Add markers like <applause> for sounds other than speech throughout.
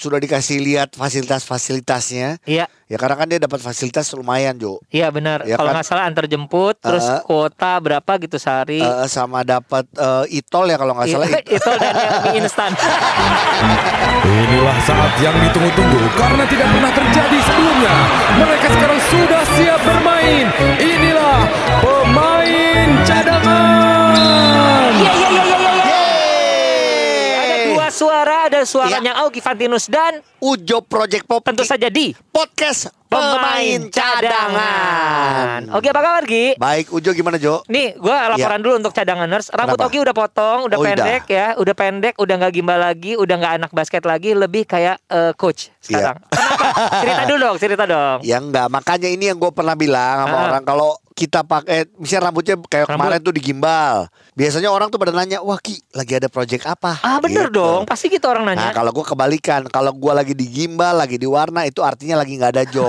sudah dikasih lihat fasilitas-fasilitasnya. Iya. Ya karena kan dia dapat fasilitas lumayan, Jo. Iya benar. Ya Kalau kan? nggak salah antar jemput, terus Uh, kuota berapa gitu sehari. Eh, sama dapat eh, itol ya kalau nggak salah. <laughs> Itu dan yang mie instan. <laughs> Inilah saat yang ditunggu-tunggu karena tidak pernah terjadi sebelumnya. Mereka sekarang sudah siap bermain. Inilah pemain cadangan. Iya iya iya iya suara, ada suaranya Augie Fantinus dan Ujo Project Pop tentu saja di podcast pemain cadangan. Oke, apa kabar Gi? Baik, Ujo gimana Jo? Nih, gue laporan dulu untuk cadanganers. Rambut Kenapa? Oki udah potong, udah Oh, pendek ya, udah pendek, udah nggak gimbal lagi, udah nggak anak basket lagi, lebih kayak eh, coach sekarang. Kenapa? cerita dulu dong, cerita dong. Ya enggak, makanya ini yang gue pernah bilang sama Ah. orang kalau kita pakai misalnya rambutnya kayak Rambut. kemarin tuh digimbal. Biasanya orang tuh pada nanya, "Wah, Ki, lagi ada project apa?" Ah bener Gitu. dong, pasti gitu orang Nah, nanya. kalau gue kebalikan, kalau gue lagi di gimbal, lagi di warna, itu artinya lagi nggak ada job.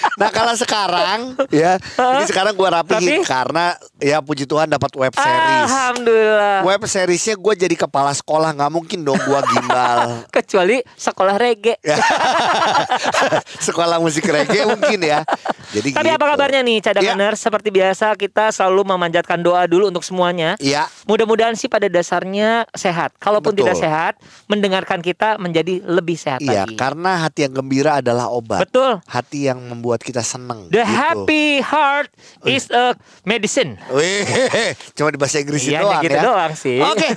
nah, kalau sekarang, ya, ini sekarang gue rapihin Rapi? karena ya puji Tuhan dapat web series. Alhamdulillah. Web seriesnya gue jadi kepala sekolah, nggak mungkin dong gue gimbal. <laughs> Kecuali sekolah reggae. Ya. <laughs> sekolah musik reggae mungkin ya. Jadi Tapi gitu. apa kabarnya nih cadanganers? Seperti biasa kita selalu memanjatkan doa dulu untuk semuanya. Iya. Mudah-mudahan sih pada dasarnya sehat. Kalaupun Betul. tidak sehat, mendengarkan kita menjadi lebih sehat Iya, lagi. karena hati yang gembira adalah obat. Betul. Hati yang membuat kita seneng. The gitu. happy heart is a medicine. Wih, <laughs> cuma di bahasa Inggris Iya, doang gitu ya. doang sih. Oke,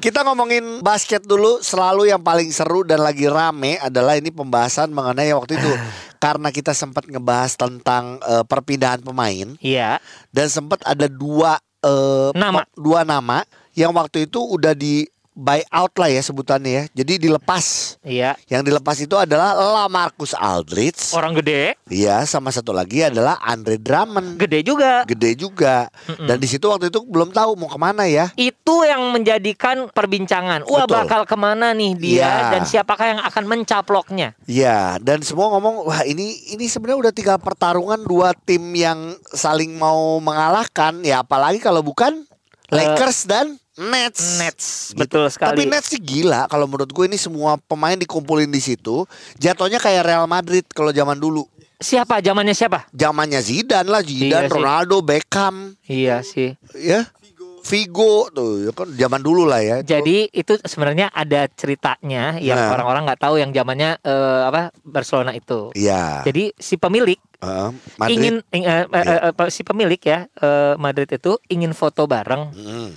kita ngomongin basket dulu. Selalu yang paling seru dan lagi rame adalah ini pembahasan mengenai waktu itu <sighs> karena kita sempat ngebahas tentang eh, perpindahan pemain Iya. dan sempat ada dua eh, Nama. dua nama yang waktu itu udah di buy out lah ya sebutannya ya. Jadi dilepas. Iya. Yang dilepas itu adalah Lamarcus Aldridge. Orang gede, Iya, sama satu lagi adalah Andre Drummond. gede juga. Gede juga. Dan di situ waktu itu belum tahu mau ke mana ya. Itu yang menjadikan perbincangan. Wah Betul. bakal ke mana nih dia Iya. dan siapakah yang akan mencaploknya? Iya, dan semua ngomong wah ini ini sebenarnya udah tinggal pertarungan dua tim yang saling mau mengalahkan. Ya apalagi kalau bukan Lakers dan Nets. Nets, Gitu. betul sekali. Tapi Nets sih gila kalau menurut gue ini semua pemain dikumpulin di situ. Jatuhnya kayak Real Madrid kalau zaman dulu. Siapa? Zamannya siapa? Zamannya Zidane lah, Zidane, Iya sih. Ronaldo, Beckham, Iya sih. ya. Vigo tuh, ya kan zaman dulu lah ya. Jadi itu sebenarnya ada ceritanya yang Nah. orang-orang nggak tahu yang zamannya eh, apa Barcelona itu. Iya. Jadi si pemilik Madrid. ingin ing- eh, eh, Iya. eh, si pemilik ya eh, Madrid itu ingin foto bareng, Mm.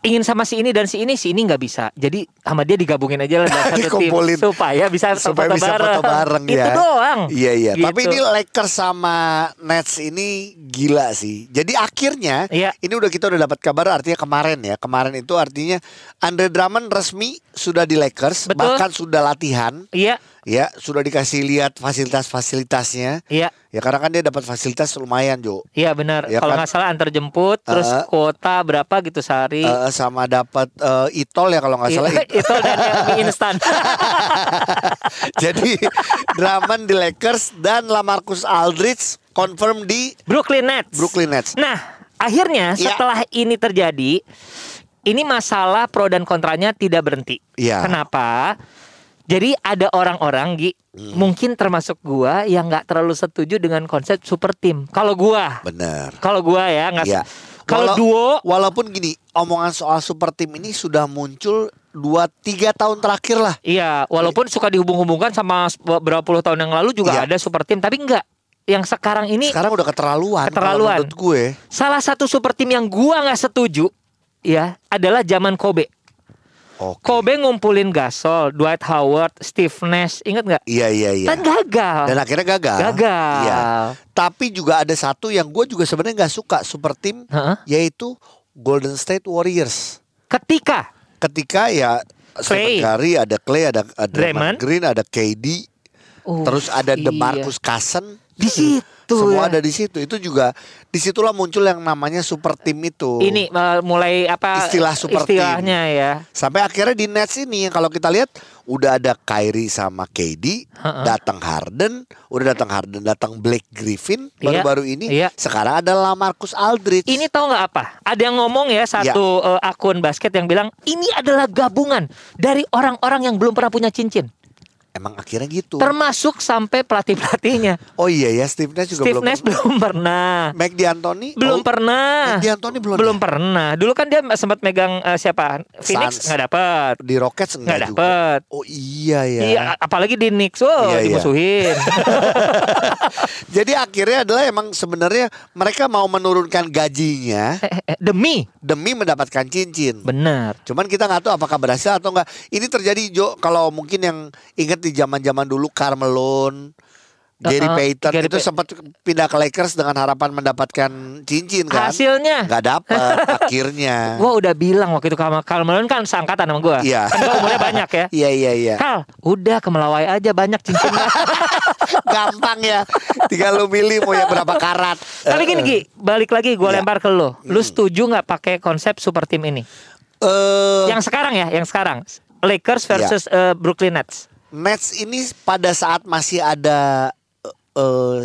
Ingin sama si ini dan si ini si ini nggak bisa. Jadi sama dia digabungin aja lah <laughs> satu tim supaya bisa supaya foto bisa bareng. foto bareng ya. Itu doang. Iya iya. Gitu. Tapi ini Lakers sama Nets ini gila sih. Jadi akhirnya Iya. ini udah kita udah dapat kabar artinya kemarin ya. Kemarin itu artinya Andre Drummond resmi sudah di Lakers Betul. bahkan sudah latihan. Iya, Ya, sudah dikasih lihat fasilitas-fasilitasnya. iya. Ya karena kan dia dapat fasilitas lumayan, Jo. Iya benar. Ya Kalau kan? nggak salah antar jemput, terus Uh, kuota berapa gitu sehari. Eh, sama dapat eh, itol ya kalau nggak salah. <laughs> Iya, itu dan yang mie instan. <laughs> Jadi Drummond di Lakers dan Lamarcus Aldridge confirm di Brooklyn Nets. Brooklyn Nets. Nah, akhirnya Iya. setelah ini terjadi, ini masalah pro dan kontranya tidak berhenti. Iya. Kenapa? Jadi ada orang-orang Gi, Hmm. mungkin termasuk gua yang nggak terlalu setuju dengan konsep super team. Kalau gua, Bener. kalau gua ya nggak. Iya. Kalau duo, Walaupun gini, omongan soal super team ini sudah muncul 2-3 tahun terakhir lah. iya, walaupun suka dihubung-hubungkan sama beberapa puluh tahun yang lalu juga Iya. ada super team, tapi enggak. Yang sekarang ini Sekarang udah keterlaluan. Keterlaluan. Menurut gue. salah satu super team yang gua nggak setuju ya adalah zaman Kobe. Oke. Kobe ngumpulin Gasol, Dwight Howard, Steve Nash, inget nggak? Iya iya iya. Kan gagal. Dan akhirnya gagal. Gagal. Iya. Tapi juga ada satu yang gue juga sebenarnya nggak suka super team, Heeh. yaitu Golden State Warriors. Ketika Ketika ya Stephen Clay. Curry, ada Clay, ada, ada Draymond. Green, ada KD, Uh, terus ada iya. DeMarcus Cousins Di situ Semua ya. ada di situ. Itu juga di situlah muncul yang namanya super team itu. Ini uh, mulai apa Istilah super team. istilahnya ya. Sampai akhirnya di Nets ini kalau kita lihat udah ada Kyrie sama KD, Heeh. datang Harden, udah datang Harden, datang Blake Griffin Iya, baru-baru ini. iya. Sekarang ada Lamarcus Aldridge. Ini tahu nggak apa? Ada yang ngomong ya satu Iya. uh, akun basket yang bilang ini adalah gabungan dari orang-orang yang belum pernah punya cincin, emang akhirnya gitu. termasuk sampai pelatih pelatihnya. <laughs> oh iya ya, Steve Nash juga Steve belum. Nash belum pernah. Mac D'Antoni Belum oh, pernah. Mac D'Antoni belum. Belum ya? pernah. Dulu kan dia sempat megang uh, siapa? Phoenix nggak dapat. Di Rockets enggak Nggak juga. dapet. Oh iya ya. Iya, apalagi di Knicks, oh Iya, iya. dimusuhin. <laughs> Jadi akhirnya adalah emang sebenarnya mereka mau menurunkan gajinya Eh, eh, Demi, demi mendapatkan cincin. benar. Cuman kita nggak tahu apakah berhasil atau enggak. Ini terjadi Jo kalau mungkin yang ingat di zaman-zaman dulu Carmelo, Gary Uh-uh, Payton Gary itu Pay- sempat pindah ke Lakers dengan harapan mendapatkan cincin kan. Hasilnya, Nggak dapat <laughs> akhirnya. gua udah bilang waktu itu Malone kan seangkatan sama gua. Iya. Kan gua umurnya banyak ya. <laughs> Iya iya iya. Kal, udah ke Melawai aja banyak cincinnya. <laughs> Gampang ya. Tinggal lu milih mau yang berapa karat. Tapi gini Gi, balik lagi gua Iya. lempar ke lo. Lu setuju nggak pakai konsep super team ini? Eh, Yang sekarang ya, yang sekarang. Lakers Iya. versus eh, Brooklyn Nets. Nets ini pada saat masih ada eh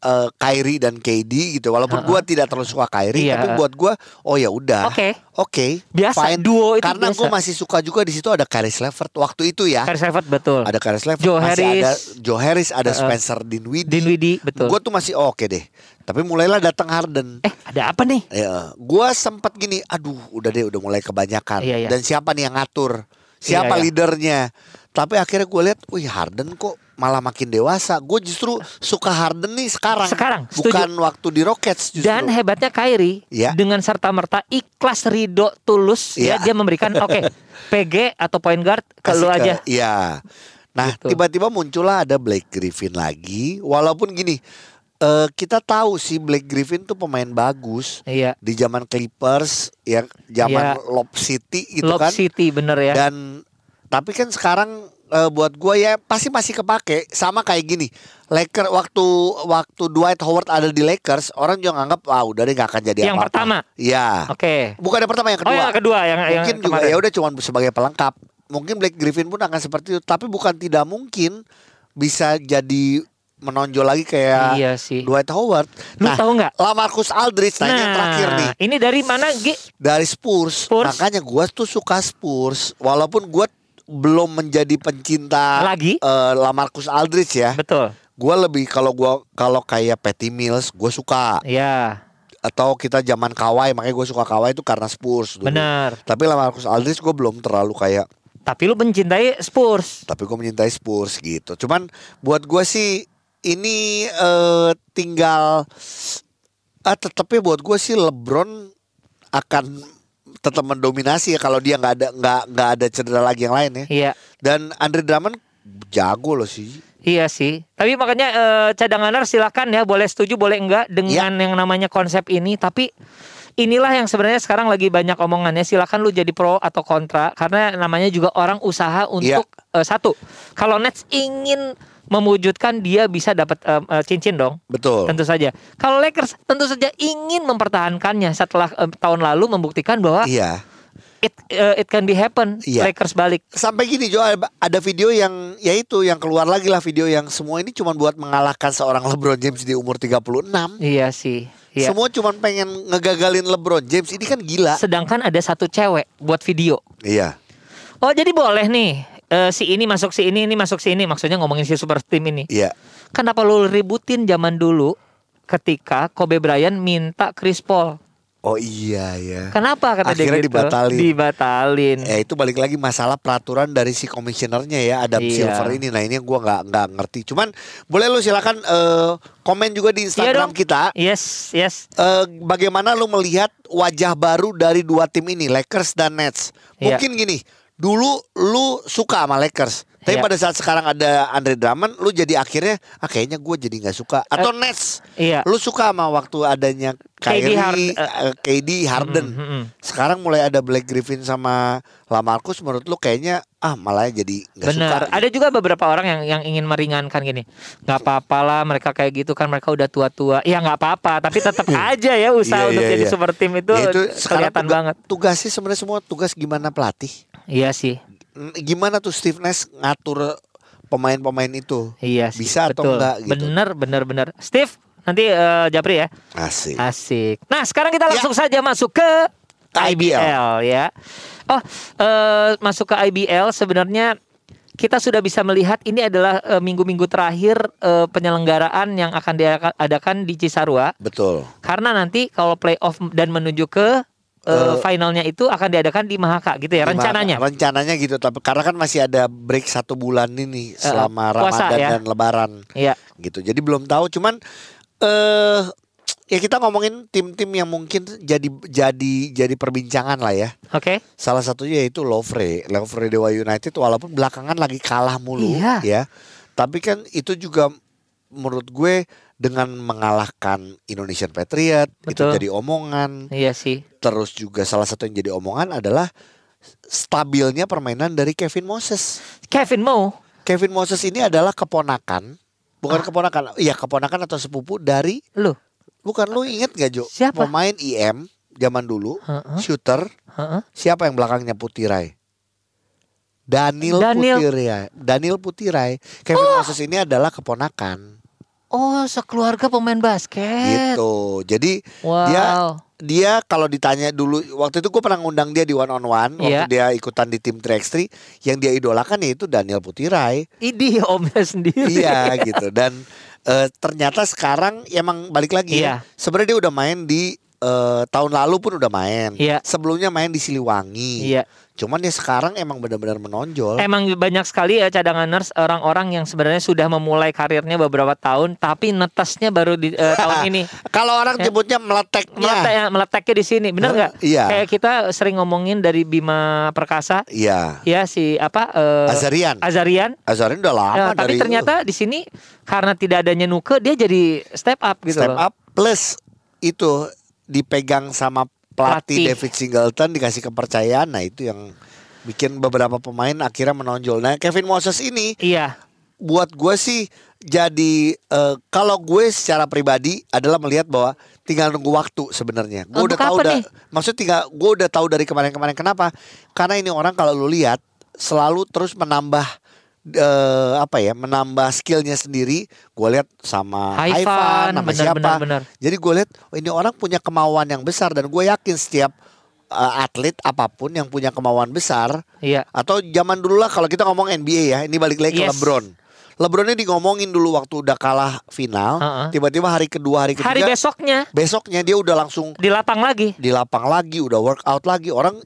eh, Kyrie dan KD gitu. Walaupun gua tidak terlalu suka Kyrie, Iya. tapi buat gua oh ya udah. Oke. Oke. Biasa, fine. duo itu Karena gua masih suka juga di situ ada Caris LeVert waktu itu ya. Caris LeVert betul. Ada Caris LeVert, Joe masih Harris. ada Joe Harris, ada Uh-uh. Spencer Dinwiddie. Dinwiddie betul. Gua tuh masih oh, oke deh. Tapi mulailah datang Harden. Eh, ada apa nih? Ya, gua sempat gini, aduh, udah deh, udah mulai kebanyakan. Iya, iya. Dan siapa nih yang ngatur? Siapa Iya, iya. leadernya? Tapi akhirnya gue lihat, wih Harden kok malah makin dewasa. Gue justru suka Harden nih sekarang. Sekarang, bukan waktu di Rockets justru. Dan hebatnya Kyrie Iya. dengan serta merta ikhlas ridho tulus ya Iya. dia memberikan oke <laughs> PG atau point guard ke Kasih lu ke- aja. Iya. Nah, Gitu. tiba-tiba muncullah ada Blake Griffin lagi. Walaupun gini, eh, kita tahu sih Blake Griffin tuh pemain bagus Iya. di zaman Clippers, ya zaman Iya. Lob City gitu Lob kan. City bener ya. Dan tapi kan sekarang eh, buat gue ya pasti masih kepake sama kayak gini. Lakers waktu waktu Dwight Howard ada di Lakers, orang juga nganggap ah udah deh gak akan jadi Yang apa-apa. pertama? Iya. Oke. Bukan yang pertama yang Oh kedua. yang kedua yang yang Mungkin juga kemarin. ya udah cuma sebagai pelengkap. Mungkin Blake Griffin pun akan seperti itu, tapi bukan tidak mungkin bisa jadi menonjol lagi kayak Iya sih. Dwight Howard. Lu tahu nggak? Lamarcus Aldridge nah, yang terakhir nih ini dari mana Gi? dari Spurs. Spurs. Makanya gua tuh suka Spurs walaupun gua belum menjadi pencinta Lagi? eh, Lamarcus Aldridge ya. Betul. Gua lebih kalau gua kalau kayak Patty Mills gua suka Ya, atau kita zaman Kawhi makanya gue suka Kawhi itu karena Spurs dulu. benar. Tapi Lamarcus Aldridge gue belum terlalu kayak Tapi lu mencintai Spurs. tapi gue mencintai Spurs gitu. Cuman buat gue sih ini eh, tinggal ah tetapnya buat gue sih LeBron akan tetap mendominasi ya kalau dia nggak ada nggak nggak ada cedera lagi yang lain ya. Iya. Dan Andre Drummond jago loh sih. Iya sih. Tapi makanya eh, cadanganer silakan ya, boleh setuju boleh enggak dengan Iya. yang namanya konsep ini. Tapi inilah yang sebenarnya sekarang lagi banyak omongannya. Silakan lu jadi pro atau kontra karena namanya juga orang usaha untuk Iya. eh, satu. Kalau Nets ingin mewujudkan dia bisa dapat eh, cincin dong. Betul. Tentu saja. Kalau Lakers tentu saja ingin mempertahankannya setelah eh, tahun lalu membuktikan bahwa Iya. it eh, it can be happen. Iya. Lakers balik. Sampai gini Jo ada video yang yaitu yang keluar lagi lah video yang semua ini cuma buat mengalahkan seorang LeBron James di umur 36. Iya sih. Iya. Semua cuma pengen ngegagalin LeBron James. Ini kan gila. Sedangkan ada satu cewek buat video. Iya. Oh jadi boleh nih eh, si ini masuk si ini ini masuk si ini maksudnya ngomongin si super team ini. Iya. Kenapa lu ributin zaman dulu ketika Kobe Bryant minta Chris Paul? Oh iya ya. Kenapa kata Akhirnya dia gitu? dibatalin. Dibatalin. Ya itu balik lagi masalah peraturan dari si komisionernya ya Adam Iya. Silver ini. Nah ini yang gua nggak nggak ngerti. Cuman boleh lu silakan eh, komen juga di Instagram dong. kita. Yes, yes. Eh, bagaimana lu melihat wajah baru dari dua tim ini Lakers dan Nets? Iya. Mungkin gini. Dulu lu suka sama Lakers, Tapi Iya. pada saat sekarang ada Andre Drummond, lu jadi akhirnya ah kayaknya gue jadi nggak suka. Atau Nets, Iya. lu suka sama waktu adanya KD Kyrie, Harden, eh, KD Harden. Mm, mm, mm. Sekarang mulai ada Blake Griffin sama Lamarcus, menurut lu kayaknya ah malah jadi nggak suka. Benar. Ada juga beberapa orang yang yang ingin meringankan gini. nggak apa-apa lah mereka kayak gitu kan mereka udah tua-tua. Ya nggak apa-apa, tapi tetap <laughs> aja ya Iya, usaha untuk iya, jadi iya. super team itu, Ya, sekarang kelihatan banget. Tugasnya sebenarnya semua tugas gimana pelatih. Iya sih. Gimana tuh Steve Nash ngatur pemain-pemain itu? Iya sih. Bisa atau betul. enggak gitu. Bener bener bener. Steve nanti eh, Japri ya. Asik. Asik. Nah sekarang kita Ya. langsung saja masuk ke IBL. IBL ya. Oh eh, masuk ke IBL sebenarnya kita sudah bisa melihat ini adalah eh, minggu-minggu terakhir eh, penyelenggaraan yang akan diadakan di Cisarua Betul. karena nanti kalau playoff dan menuju ke eh, Eh, finalnya itu akan diadakan di Mahaka gitu ya rencananya. Rencananya gitu, tapi karena kan masih ada break satu bulan ini selama puasa Ramadan ya. dan Lebaran Iya. gitu. Jadi belum tahu, cuman eh ya kita ngomongin tim-tim yang mungkin jadi jadi jadi perbincangan lah ya. Oke. Salah satunya yaitu Lovre, Lovre Dewa United walaupun belakangan lagi kalah mulu Iya. ya. Tapi kan itu juga menurut gue dengan mengalahkan Indonesian Patriot itu Betul. jadi omongan. Iya sih. Terus juga salah satu yang jadi omongan adalah stabilnya permainan dari Kevin Moses. Kevin Mo. Kevin Moses ini adalah keponakan, bukan keponakan, iya keponakan atau sepupu dari Lu. bukan lu inget gak Jo? Siapa? Pemain IM zaman dulu, Heeh. shooter, Heeh. siapa yang belakangnya Putirai? Daniel, Daniel. Putirai. Daniel Putirai. Kevin Moses ini adalah keponakan. Oh, sekeluarga pemain basket. Gitu. Jadi Wow. dia dia kalau ditanya dulu waktu itu gue pernah ngundang dia di one on one waktu Iya. dia ikutan di tim 3x3 yang dia idolakan yaitu Daniel Putirai. Ini <laughs> omnya sendiri. iya gitu dan eh, ternyata sekarang emang balik lagi ya. Iya. Sebenarnya dia udah main di eh, tahun lalu pun udah main. Iya. Sebelumnya main di Siliwangi. Iya. Cuman dia sekarang emang benar-benar menonjol. Emang banyak sekali ya cadanganers orang-orang yang sebenarnya sudah memulai karirnya beberapa tahun tapi netesnya baru di eh, tahun <laughs> ini. Kalau orang Ya. nyebutnya meleteknya. Meletek, meleteknya di sini, bener nggak? Iya. Kayak kita sering ngomongin dari Bima Perkasa, Iya. ya si apa? eh, Azarian. Azarian. Azarian udah lama Nah, tapi dari ternyata di sini karena tidak adanya Nuke dia jadi step up gitu step loh. up plus itu dipegang sama pelatih, Pelatih. David Singleton dikasih kepercayaan. Nah, itu yang bikin beberapa pemain akhirnya menonjol. Nah, Kevin Moses ini Iya. buat gue sih jadi eh, kalau gue secara pribadi adalah melihat bahwa tinggal nunggu waktu sebenarnya. Gue udah tahu udah maksud tinggal gue udah tahu dari kemarin-kemarin kenapa? Karena ini orang kalau lu lihat selalu terus menambah eh, apa ya menambah skillnya sendiri gue lihat sama Haifan, sama benar, siapa benar, benar. jadi gue lihat oh, ini orang punya kemauan yang besar dan gue yakin setiap eh, atlet apa pun yang punya kemauan besar Iya. atau zaman dulu lah kalau kita ngomong NBA ya ini balik lagi ke Yes. LeBron LeBron ini ngomongin dulu waktu udah kalah final tiba-tiba hari kedua hari ketiga Hari besoknya besoknya dia udah langsung di lapang lagi. di lapang lagi udah workout lagi orang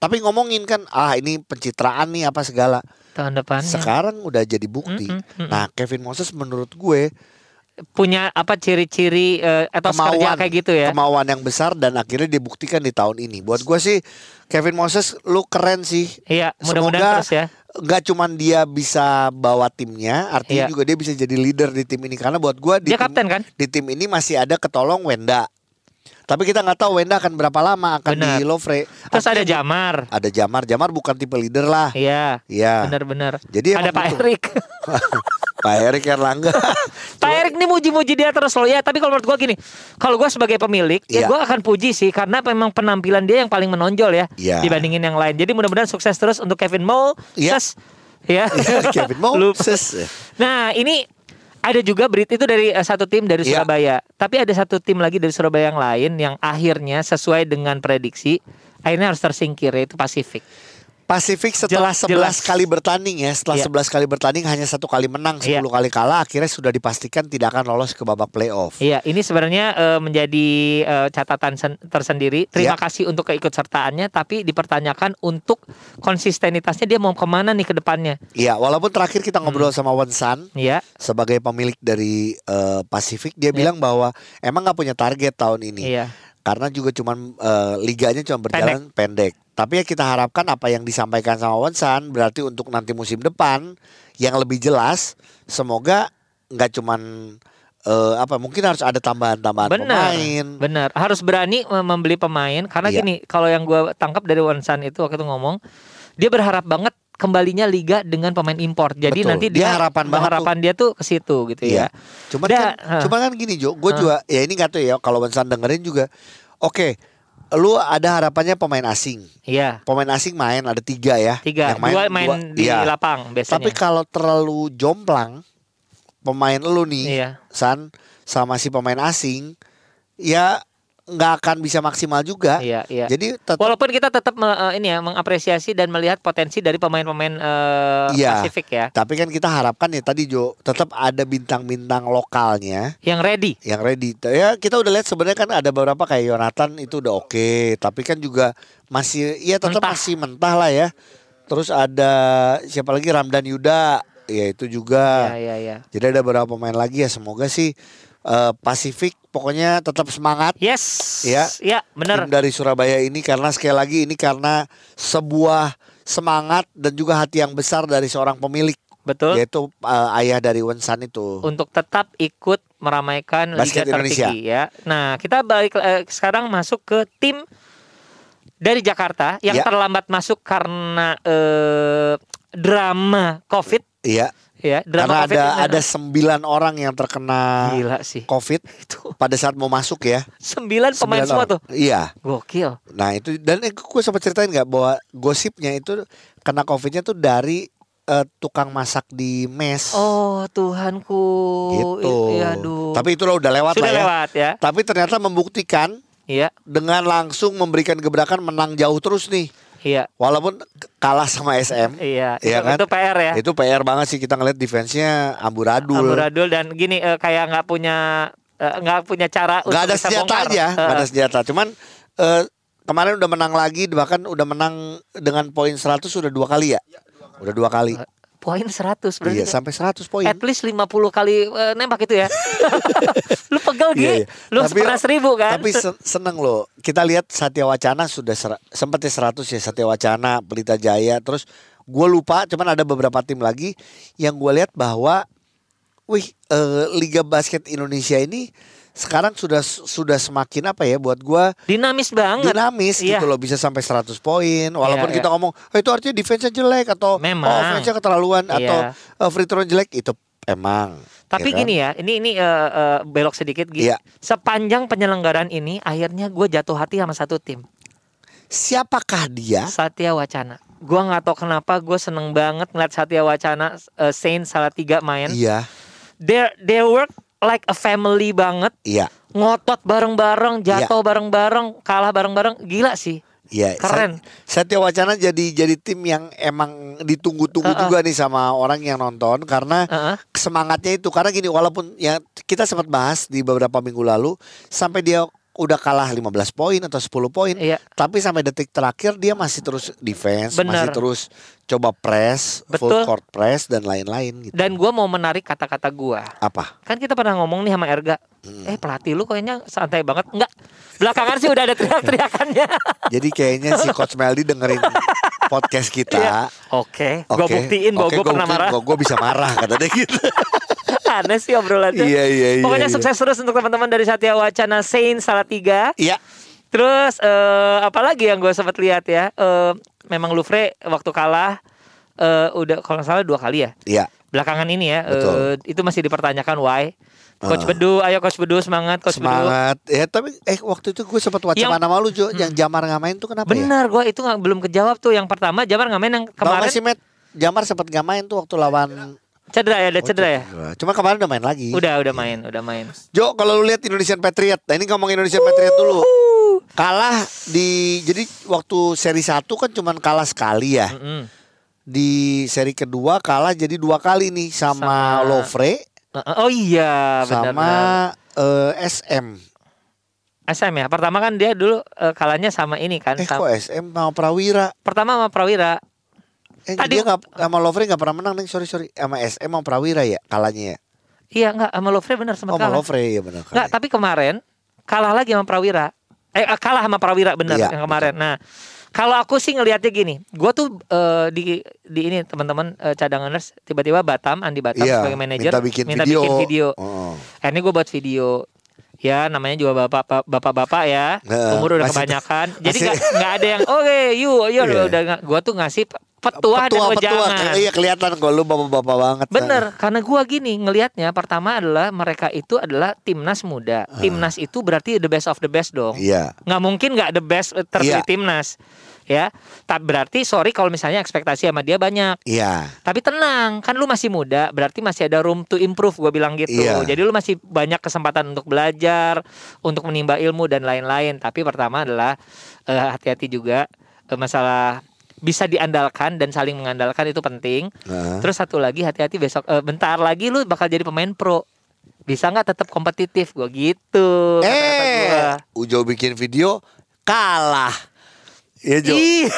tapi ngomongin kan ah ini pencitraan nih apa segala Tahun depannya sekarang udah jadi bukti Mm-mm, mm-mm. nah Kevin Moses menurut gue punya apa ciri-ciri etos kerja kemauan kayak gitu ya. kemauan yang besar dan akhirnya dibuktikan di tahun ini buat gue sih Kevin Moses lu keren sih Iya, Semoga mudah-mudahan terus ya. nggak cuman dia bisa bawa timnya, artinya Iya. juga dia bisa jadi leader di tim ini karena buat gua di Dia tim, kapten kan? di tim ini masih ada ketolong Wenda. Tapi kita nggak tahu Wenda akan berapa lama akan Benar. di Lovre. Terus ada Artinya Jamar. ada Jamar, Jamar bukan tipe leader lah. Iya. Iya. Benar-benar. Jadi ada Pak butuh- Erik. <laughs> Pak Erik Erlangga. <laughs> Pak Erik nih muji-muji dia terus loh ya. Tapi kalau menurut gua gini, kalau gua sebagai pemilik, ya Iya. gua akan puji sih karena memang penampilan dia yang paling menonjol ya Iya. dibandingin yang lain. Jadi mudah-mudahan sukses terus untuk Kevin Mo. Iya. Ses. Ya. <laughs> Kevin. Moses. Nah, ini ada juga berita itu dari eh, satu tim dari Iya. Surabaya. Tapi ada satu tim lagi dari Surabaya yang lain yang akhirnya sesuai dengan prediksi akhirnya harus tersingkir yaitu Pasifik. Pasifik setelah Jelas, 11 jelas. kali bertanding ya, setelah Iya. 11 kali bertanding hanya satu kali menang, 10 Iya. kali kalah, akhirnya sudah dipastikan tidak akan lolos ke babak playoff. Iya, ini sebenarnya eh, menjadi eh, catatan sen- tersendiri. Terima Iya. kasih untuk keikutsertaannya, tapi dipertanyakan untuk konsistenitasnya dia mau ke mana nih ke depannya. Iya, walaupun terakhir kita Hmm. ngobrol sama Wonsan, Iya, sebagai pemilik dari eh, Pasifik dia bilang bahwa emang nggak punya target tahun ini iya. karena juga cuman eh, liganya cuma berjalan pendek. Tapi ya kita harapkan apa yang disampaikan sama Wonsan berarti untuk nanti musim depan yang lebih jelas semoga nggak cuman eh, apa mungkin harus ada tambahan-tambahan pemain. benar. Harus berani membeli pemain karena Iya. gini, kalau yang gue tangkap dari Wansan itu waktu itu ngomong, dia berharap banget kembalinya liga dengan pemain impor. Jadi Betul. nanti Dia dia, harapan banget harapan dia tuh ke situ gitu Iya. ya. Cuman Dah, kan, hah. cuman kan gini Jo, gue Hah. juga ya ini nggak tahu ya kalau Wonsan dengerin juga. Oke, lu ada harapannya pemain asing. Iya. Pemain asing main ada tiga ya. Tiga, Yang dua main dua- di iya. lapang biasanya. Tapi kalau terlalu jomplang pemain lu nih, Iya. San sama si pemain asing, ya nggak akan bisa maksimal juga. Iya, iya. Jadi tetap Walaupun kita tetap me- eh, ini ya mengapresiasi dan melihat potensi dari pemain-pemain eh, Iya. Pasifik ya, tapi kan kita harapkan ya tadi Jo tetap ada bintang-bintang lokalnya yang ready. yang ready. Ya kita udah lihat sebenarnya kan ada beberapa kayak Yonatan itu udah oke, tapi kan juga masih ya tetap Mentah. masih mentah lah ya. Terus ada siapa lagi Ramdan Yuda, ya itu juga. Iya, iya, iya. Jadi ada beberapa pemain lagi ya semoga sih eh, Pasifik pokoknya tetap semangat Yes. Iya. Iya, benar. tim dari Surabaya ini karena sekali lagi ini karena sebuah semangat dan juga hati yang besar dari seorang pemilik Betul. yaitu eh, ayah dari Wensan itu. untuk tetap ikut meramaikan Basket liga Indonesia. tertinggi ya. Nah, kita balik eh, sekarang masuk ke tim dari Jakarta yang Ya. terlambat masuk karena eh, drama Covid Iya, ya, karena drama Covid ada ada sembilan orang yang terkena gila sih. COVID <laughs> Itu pada saat mau masuk ya. sembilan pemain Sembilan semua orang. tuh. Iya. Gokil. Nah itu dan eh, gue sempat ceritain nggak bahwa gosipnya itu kena covidnya tuh dari eh, tukang masak di mes. Oh, Tuhanku. gitu. Iya, aduh. Tapi itulah udah lewat sudah lah ya. lewat ya. Tapi ternyata membuktikan Iya, dengan langsung memberikan gebrakan menang jauh terus nih. iya. Walaupun kalah sama SM. Iya, Iya itu, kan? itu PR ya. Itu PR banget sih kita ngeliat defense-nya amburadul. Amburadul dan gini eh, kayak nggak punya eh, nggak punya cara untuk ada bisa senjata bongkar. aja, nggak ada Eh, senjata. Cuman eh, kemarin udah menang lagi bahkan udah menang dengan poin 100 sudah dua kali ya. Udah dua kali. Poin 100 berarti Iya, sampai 100 poin. at least 50 kali eh, nembak itu ya. <laughs> lu pegel Iya, Gi. iya. Lu Tapi- pernah seribu kan? Tapi sen- seneng loh. Kita lihat Satya Wacana sudah sempat ya 100 ya Satya Wacana, Pelita Jaya. Terus gue lupa, cuman ada beberapa tim lagi yang gue lihat bahwa, wih, eh, Liga Basket Indonesia ini sekarang sudah sudah semakin apa ya buat gue Dinamis banget. dinamis Iya. gitu loh bisa sampai 100 poin walaupun Iya, kita ngomong "Oh, itu artinya defense-nya jelek atau Memang. oh, offense-nya keterlaluan Iya. atau eh, free throw jelek itu emang Tapi ya kan? gini ya, ini ini eh, eh, belok sedikit Gi. Iya. Sepanjang penyelenggaraan ini akhirnya gue jatuh hati sama satu tim. siapakah dia Satya Wacana. Gua nggak tahu kenapa gue seneng banget ngeliat Satya Wacana eh, Saint Salatiga main. iya They they work like a family banget. iya Ngotot bareng-bareng, jatuh bareng-bareng, kalah bareng-bareng. Gila sih. Iya, Keren. Satya Wacana jadi jadi tim yang emang ditunggu-tunggu Uh-uh. juga nih sama orang yang nonton karena Heeh. semangatnya itu karena gini walaupun ya kita sempat bahas di beberapa minggu lalu sampai dia udah kalah 15 poin atau 10 poin Iya. tapi sampai detik terakhir dia masih terus defense masih Benar. terus coba press full Betul. court press dan lain-lain gitu Dan gue mau menarik kata-kata gua. apa Kan kita pernah ngomong nih sama Erga. Hmm. Eh pelatih lu kayaknya santai banget. Enggak. Belakangan sih udah ada teriak-teriakannya. <laughs> jadi kayaknya si coach Meldi dengerin podcast kita Iya. Oke. Oke, Gua buktiin bahwa oke, gue gua pernah marah. bahwa gua bisa marah kata dia gitu <laughs> Aneh sih obrolannya. Iya, iya, iya, Pokoknya iya. sukses terus untuk teman-teman dari Satya Wacana Saint Salatiga. iya Terus eh apalagi yang gue sempat lihat ya, eh, memang Louvre waktu kalah eh, udah kalau salah dua kali ya. iya Belakangan ini ya, Betul. itu masih dipertanyakan why. Coach Ah. Bedu, ayo Coach Bedu semangat Coach Bedu. semangat ya tapi eh waktu itu gue sempat wacana Yang- nama lu Jo yang Jamar nggak main tuh kenapa ya Benar, gue itu nggak belum kejawab tuh. Yang pertama Jamar nggak main yang kemarin nggak sih Matt Jamar sempat nggak main tuh waktu lawan cedera ya, ada cedera ya. cuma kemarin udah main lagi Udah, udah main, udah main. Jo kalau lu lihat Indonesian Patriot nah ini ngomong Indonesian Patriot dulu kalah di jadi waktu seri satu kan cuman kalah sekali ya Mm-mm. di seri kedua kalah jadi dua kali nih sama, Sama- Lovre Uh, Oh iya, benar. sama eh, SM SM ya. Pertama kan dia dulu eh, kalahnya sama ini kan. eh sama- kok SM sama Prawira pertama sama Prawira. Eh Tadi- dia nggak sama Lovre nggak pernah menang nih sorry sorry sama SM sama Prawira ya kalahnya ya Iya enggak sama Lovre benar oh sempat sama kalah. Lovre ya benar Enggak, tapi kemarin kalah lagi sama Prawira. Eh eh, kalah sama Prawira benar Iya, yang kemarin. Nah, Kalau aku sih ngelihatnya gini, gua tuh eh, di di ini teman-teman eh, cadanganers tiba-tiba Batam, Andi Batam Iya, sebagai manajer minta bikin video. bikin video. Oh. Eh, ini gue buat video. Ya namanya juga bapak bapak-bapak ya Heeh, umur udah masih- kebanyakan <laughs> jadi masih- nggak nggak ada yang oke yuk yuk Iya. udah nggak- gua tuh ngasih petua, dan wejangan Iya kelihatan kok lu bapak-bapak banget. Bener, karena gua gini ngelihatnya pertama adalah mereka itu adalah timnas muda. Timnas itu berarti the best of the best dong. Iya. Nggak mungkin nggak the best eh, terpilih Iya. timnas. Ya, tapi berarti sorry kalau misalnya ekspektasi sama dia banyak. Iya. Tapi tenang, kan lu masih muda, berarti masih ada room to improve gue bilang gitu. Iya. Jadi lu masih banyak kesempatan untuk belajar, untuk menimba ilmu dan lain-lain. Tapi pertama adalah eh, hati-hati juga eh, masalah bisa diandalkan dan saling mengandalkan itu penting. Nah. Terus satu lagi hati-hati besok eh, bentar lagi lu bakal jadi pemain pro. Bisa nggak tetap kompetitif gua gitu. kata-kata gua. Eh, Ujo bikin video kalah. Iya Jo. Ih,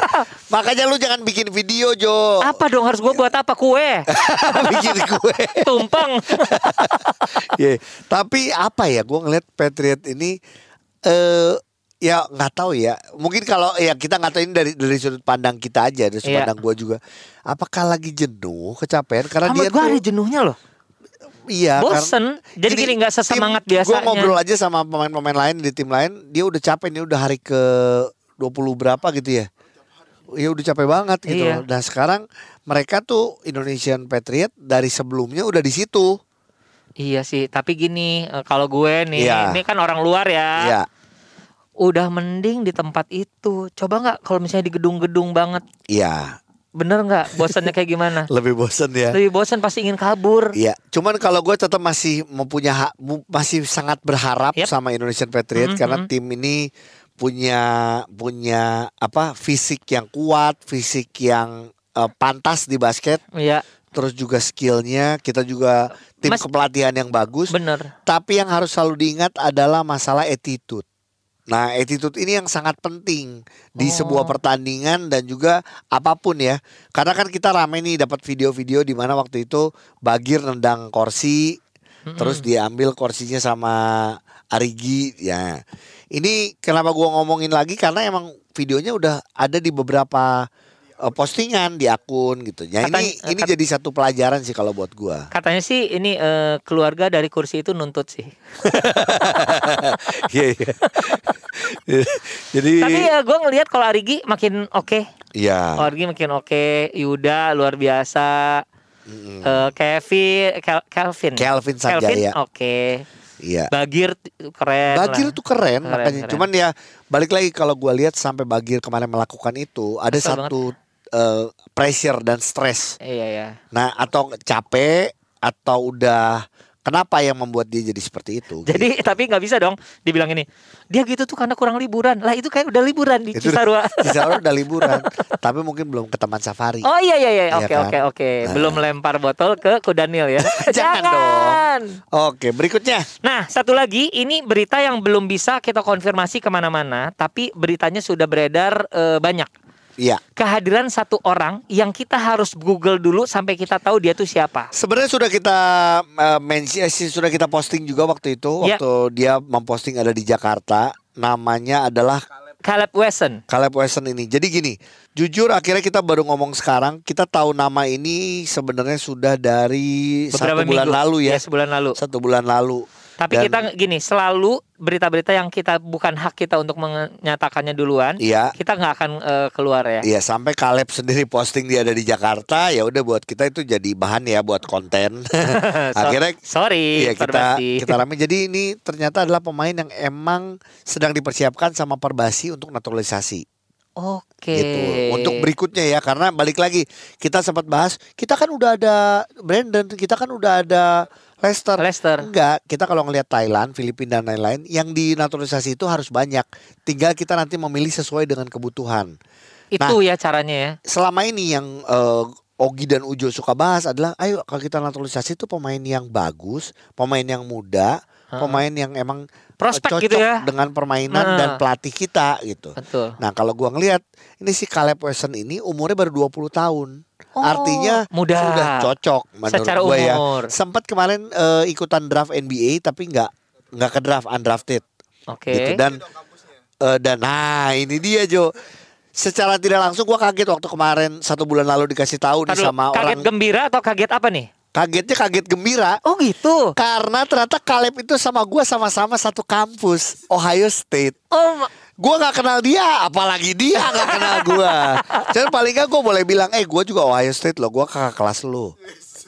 <laughs> Makanya lu jangan bikin video Jo. apa dong harus gua buat apa kue? <laughs> bikin kue. <laughs> Tumpeng. Iya. Tapi apa ya? Gue ngeliat Patriot ini eh ya nggak tahu ya. Mungkin kalau ya kita nggak tahu ini dari dari sudut pandang kita aja, dari sudut Iya. pandang gue juga. Apakah lagi jenuh, kecapean? Karena Sama dia tuh ada jenuhnya loh. iya. Bosen. Jadi gini, nggak sesemangat Gue biasanya. ngobrol aja sama pemain-pemain lain di tim lain, dia udah capek nih udah hari ke 20 berapa gitu ya. Iya udah capek banget gitu. Iya. Nah sekarang mereka tuh Indonesian Patriot dari sebelumnya udah di situ. Iya sih, tapi gini, eh, kalau gue nih, Iya. ini kan orang luar ya. Iya. Udah mending di tempat itu. Coba nggak kalau misalnya di gedung-gedung banget. Iya. Bener nggak? Bosannya kayak gimana? <laughs> Lebih bosen ya. Lebih bosan pasti ingin kabur. Iya, cuman kalau gue tetap masih mempunya hak, masih sangat berharap Yep. sama Indonesian Patriot Mhm, karena mhm. tim ini punya punya apa fisik yang kuat, fisik yang eh, pantas di basket, Iya, terus juga skillnya kita juga tim Mas- kepelatihan yang bagus. bener. Tapi yang harus selalu diingat adalah masalah attitude. Nah, attitude ini yang sangat penting di Oh. sebuah pertandingan dan juga apa pun ya. Karena kan kita rame nih dapat video-video di mana waktu itu Bagir nendang kursi, terus diambil kursinya sama Arigi ya. Ini kenapa gua ngomongin lagi karena emang videonya udah ada di beberapa eh, postingan di akun gitu. Ya Katanya- ini ini kat- jadi satu pelajaran sih kalau buat gua. Katanya sih ini eh, keluarga dari kursi itu nuntut sih. <laughs> Iya iya. <laughs> Jadi Tapi ya gue ngelihat kalau Arigi makin oke. Iya. Oh, Arigi makin oke. Yuda luar biasa. Eh, Kevin, Kel- Kelvin. Kelvin Sanjaya. oke. Iya. Bagir keren. Bagir lah. tuh keren, Keren, makanya. keren. Cuman ya balik lagi kalau gua lihat sampai Bagir kemarin melakukan itu ada Kesel satu eh, pressure dan stres. Iya ya. Nah, atau capek atau udah kenapa yang membuat dia jadi seperti itu? Jadi tapi nggak bisa dong dibilang ini. Dia gitu tuh karena kurang liburan. Lah itu kayak udah liburan di Itu Cisarua. <laughs> Cisarua udah liburan, <laughs> tapi mungkin belum ke taman safari. Oh iya iya iya. Iya Oke kan? oke oke. Nah. Belum lempar botol ke Kudanil ya. <laughs> Jangan dong. Oke, berikutnya. Nah, satu lagi, ini berita yang belum bisa kita konfirmasi ke mana-mana, tapi beritanya sudah beredar eh, banyak. Iya. Kehadiran satu orang yang kita harus Google dulu sampai kita tahu dia tuh siapa. Sebenarnya sudah kita uh, mention sih sudah kita posting juga waktu itu Iya. waktu dia memposting ada di Jakarta namanya adalah Caleb Wesson. Caleb Wesson ini. Jadi gini, jujur akhirnya kita baru ngomong sekarang, kita tahu nama ini sebenarnya sudah dari satu bulan minggu. lalu ya. sebulan lalu. Satu bulan lalu. Tapi Dan- kita gini, selalu berita-berita yang kita bukan hak kita untuk menyatakannya duluan, Iya. kita nggak akan eh, keluar ya. Iya sampai Caleb sendiri posting dia ada di Jakarta ya udah buat kita itu jadi bahan ya buat konten. <laughs> <laughs> So- akhirnya sorry, Iya kita Perbasi. kita rame. Jadi ini ternyata adalah pemain yang emang sedang dipersiapkan sama Perbasi untuk naturalisasi. Oke. gitu. Untuk berikutnya ya karena balik lagi kita sempat bahas kita kan udah ada Brandon, kita kan udah ada Leicester. Leicester. Enggak, kita kalau ngelihat Thailand, Filipina dan lain-lain yang dinaturalisasi itu harus banyak. Tinggal kita nanti memilih sesuai dengan kebutuhan. Itu ya caranya ya. Selama ini yang eh, Ogi dan Ujo suka bahas adalah ayo kalau kita naturalisasi itu pemain yang bagus, pemain yang muda, pemain yang emang Prospek cocok gitu ya. dengan permainan Nah. dan pelatih kita gitu. Betul. Nah kalau gua ngelihat ini si Caleb Wesson ini umurnya baru 20 tahun. Oh, Artinya muda. sudah cocok menurut Secara gua ya. Sempat kemarin eh, ikutan draft NBA tapi nggak nggak ke draft undrafted Oke. gitu dan eh, dan nah ini dia Jo. secara tidak langsung gue kaget waktu kemarin satu bulan lalu dikasih tahu nih sama kaget orang gembira atau kaget apa nih? Kagetnya kaget gembira Oh gitu. karena ternyata Caleb itu sama gue sama-sama satu kampus Ohio State Oh Gue gak kenal dia, apalagi dia gak kenal gue. Jadi paling gak gue boleh bilang, eh gue juga Ohio State loh, gue kakak kelas lu.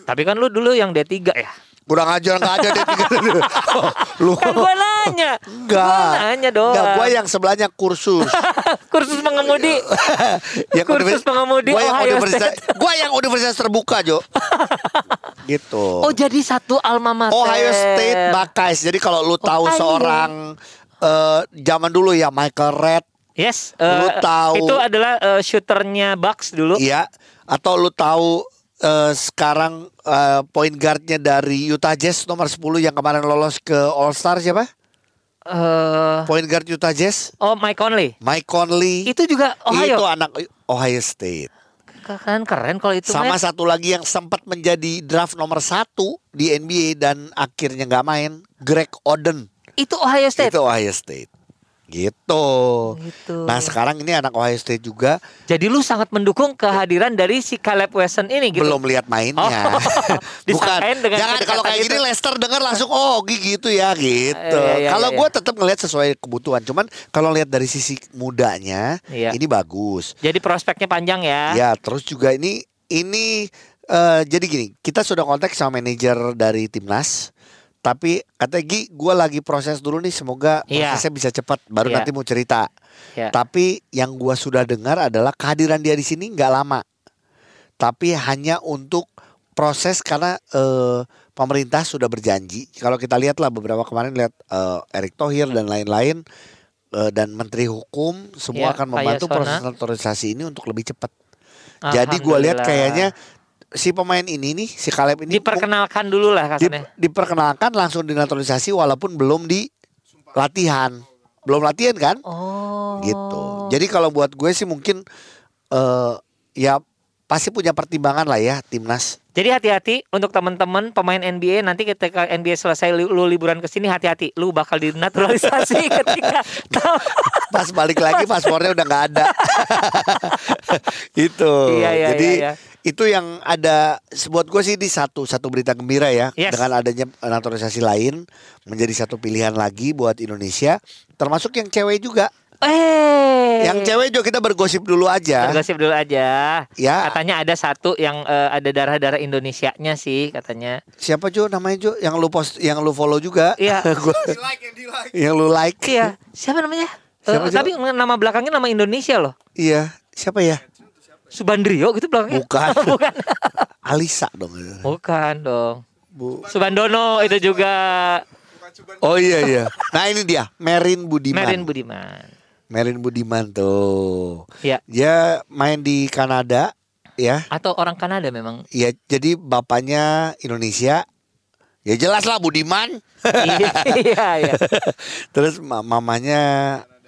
tapi kan lu dulu yang D3 ya. Kurang ajar gak ada dia tiga oh, <laughs> Lu Kan gue nanya. Enggak. Gua nanya doang. Enggak, gue yang sebelahnya kursus. <laughs> Kursus pengemudi. <laughs> yang Kursus pengemudi gua yang Ohio universitas, State. gua yang universitas terbuka, Jo. Gitu. Oh jadi satu alma mater. Ohio State Buckeyes. Jadi kalau lu tahu Ohio. seorang eh, zaman dulu ya Michael Red, Yes. Lu eh, tahu- Itu adalah eh, shooternya Bucks dulu. iya. Atau lu tahu eh, sekarang eh, point guardnya dari Utah Jazz nomor 10 yang kemarin lolos ke All Star siapa? Eh, Point guard Utah Jazz, oh Mike Conley. Mike Conley. Itu juga Ohio. Itu anak Ohio State. Kan keren kalau itu. Sama satu lagi yang sempat menjadi draft nomor satu di NBA dan akhirnya nggak main, Greg Oden. Itu Ohio State. Itu Ohio State. Gitu. Gitu. Nah sekarang ini anak Ohio State juga Jadi lu sangat mendukung kehadiran dari si Caleb Wesson ini gitu. belum lihat mainnya. Oh, <laughs> Bukan. dengan Jangan kalau kayak gitu. gini Leicester dengar langsung oh gitu ya gitu. Iya, iya, kalau iya, gue tetap ngelihat sesuai kebutuhan. Cuman kalau lihat dari sisi mudanya Iya. ini bagus. Jadi prospeknya panjang ya. Ya, terus juga ini ini eh, jadi gini, kita sudah kontak sama manajer dari timnas. Tapi kata Gi, gue lagi proses dulu nih, semoga Iya. prosesnya bisa cepat. Baru Iya. nanti mau cerita. Ya. Tapi yang gua sudah dengar adalah kehadiran dia di sini nggak lama. Tapi hanya untuk proses karena eh, pemerintah sudah berjanji. Kalau kita lihat lah beberapa kemarin lihat eh, Erick Thohir dan lain-lain eh, dan Menteri Hukum semua Ya, akan membantu proses naturalisasi ini untuk lebih cepat. Jadi gua lihat kayaknya si pemain ini nih si Caleb ini diperkenalkan dulu lah di- kasarnya. diperkenalkan langsung dinaturalisasi walaupun belum di latihan. Belum latihan kan? Oh. gitu. Jadi kalau buat gue sih mungkin eh ya pasti punya pertimbangan lah ya timnas. Jadi hati-hati untuk teman-teman pemain NBA nanti ketika NBA selesai lu, lu liburan ke sini hati-hati lu bakal dinaturalisasi <laughs> ketika <laughs> Pas balik lagi paspornya udah nggak ada. <laughs> <laughs> itu. Iya, iya, Jadi iya, iya. itu yang ada buat gue sih di satu satu berita gembira ya Yes. dengan adanya naturalisasi lain menjadi satu pilihan lagi buat Indonesia termasuk yang cewek juga. eh Yang cewek juga kita bergosip dulu aja. Bergosip dulu aja. Ya. Katanya ada satu yang eh, ada darah-darah Indonesianya sih katanya. Siapa Jo namanya Jo yang lu post yang lu follow juga? Iya. <laughs> Gua- yang lu like. Iya. Siapa namanya? Siapa, Jo? tapi nama belakangnya nama Indonesia loh. Iya, siapa ya? Subandrio gitu belakangnya. Bukan. <laughs> Bukan. Alisa dong. Bukan dong. Bu. Subandono itu juga Oh iya iya. Nah ini dia, Merin Budiman. Merin Budiman. Merin Budiman tuh. Iya. Dia main di Kanada ya. Atau orang Kanada memang. Ya jadi bapaknya Indonesia. Ya jelas lah Budiman. iya, iya. <laughs> Terus ma- mamanya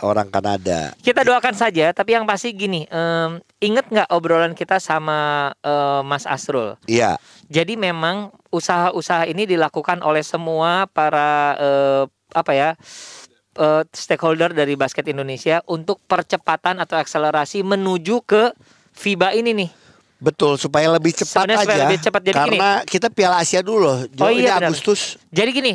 orang Kanada. Kita doakan saja, tapi yang pasti gini, em, inget nggak obrolan kita sama eh, Mas Asrul? Iya. Jadi memang usaha-usaha ini dilakukan oleh semua para eh, apa ya eh, stakeholder dari basket Indonesia untuk percepatan atau akselerasi menuju ke FIBA ini nih. Betul supaya lebih cepat Sebenarnya aja. supaya lebih cepat. Jadi karena kita Piala Asia dulu loh. Oh iya, benar. Agustus. Jadi gini,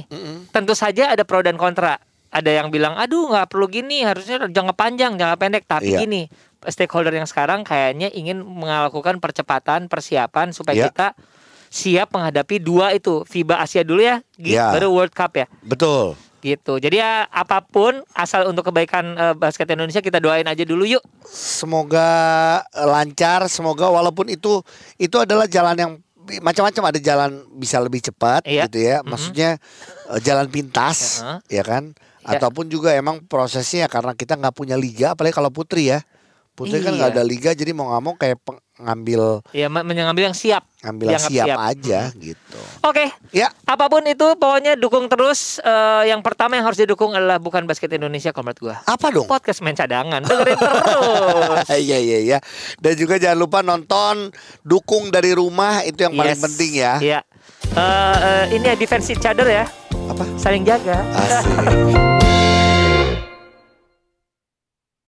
tentu saja ada pro dan kontra. Ada yang bilang, aduh nggak perlu gini, harusnya jangka panjang, jangka pendek. Tapi Iya. gini, stakeholder yang sekarang kayaknya ingin melakukan percepatan, persiapan supaya Iya. kita siap menghadapi dua itu, FIBA Asia dulu ya, Gi, Iya. baru World Cup ya, Betul. gitu. Jadi ya apa pun asal untuk kebaikan eh, basket Indonesia kita doain aja dulu yuk. Semoga lancar, semoga walaupun itu itu adalah jalan yang macam-macam ada jalan bisa lebih cepat Iya. gitu ya. Maksudnya eh, jalan pintas Heeh. ya kan? Ya. Ataupun juga emang prosesnya karena kita nggak punya liga apalagi kalau putri ya. Putri kan nggak Iya. ada liga jadi mau nggak mau kayak ngambil Ya me- mengambil yang siap. ngambil yang Dianggap siap, aja gitu. Oke, Ya, apa pun itu pokoknya dukung terus. Eh, yang pertama yang harus didukung adalah bukan basket Indonesia kalau menurut gua. apa dong? Podcast main cadangan dengerin terus. <laughs> Iya iya iya. Dan juga jangan lupa nonton dukung dari rumah itu yang paling Yes. penting ya. Iya. Eh, eh, ini ya defense each other ya. Apa? Saling jaga. Asik. <laughs>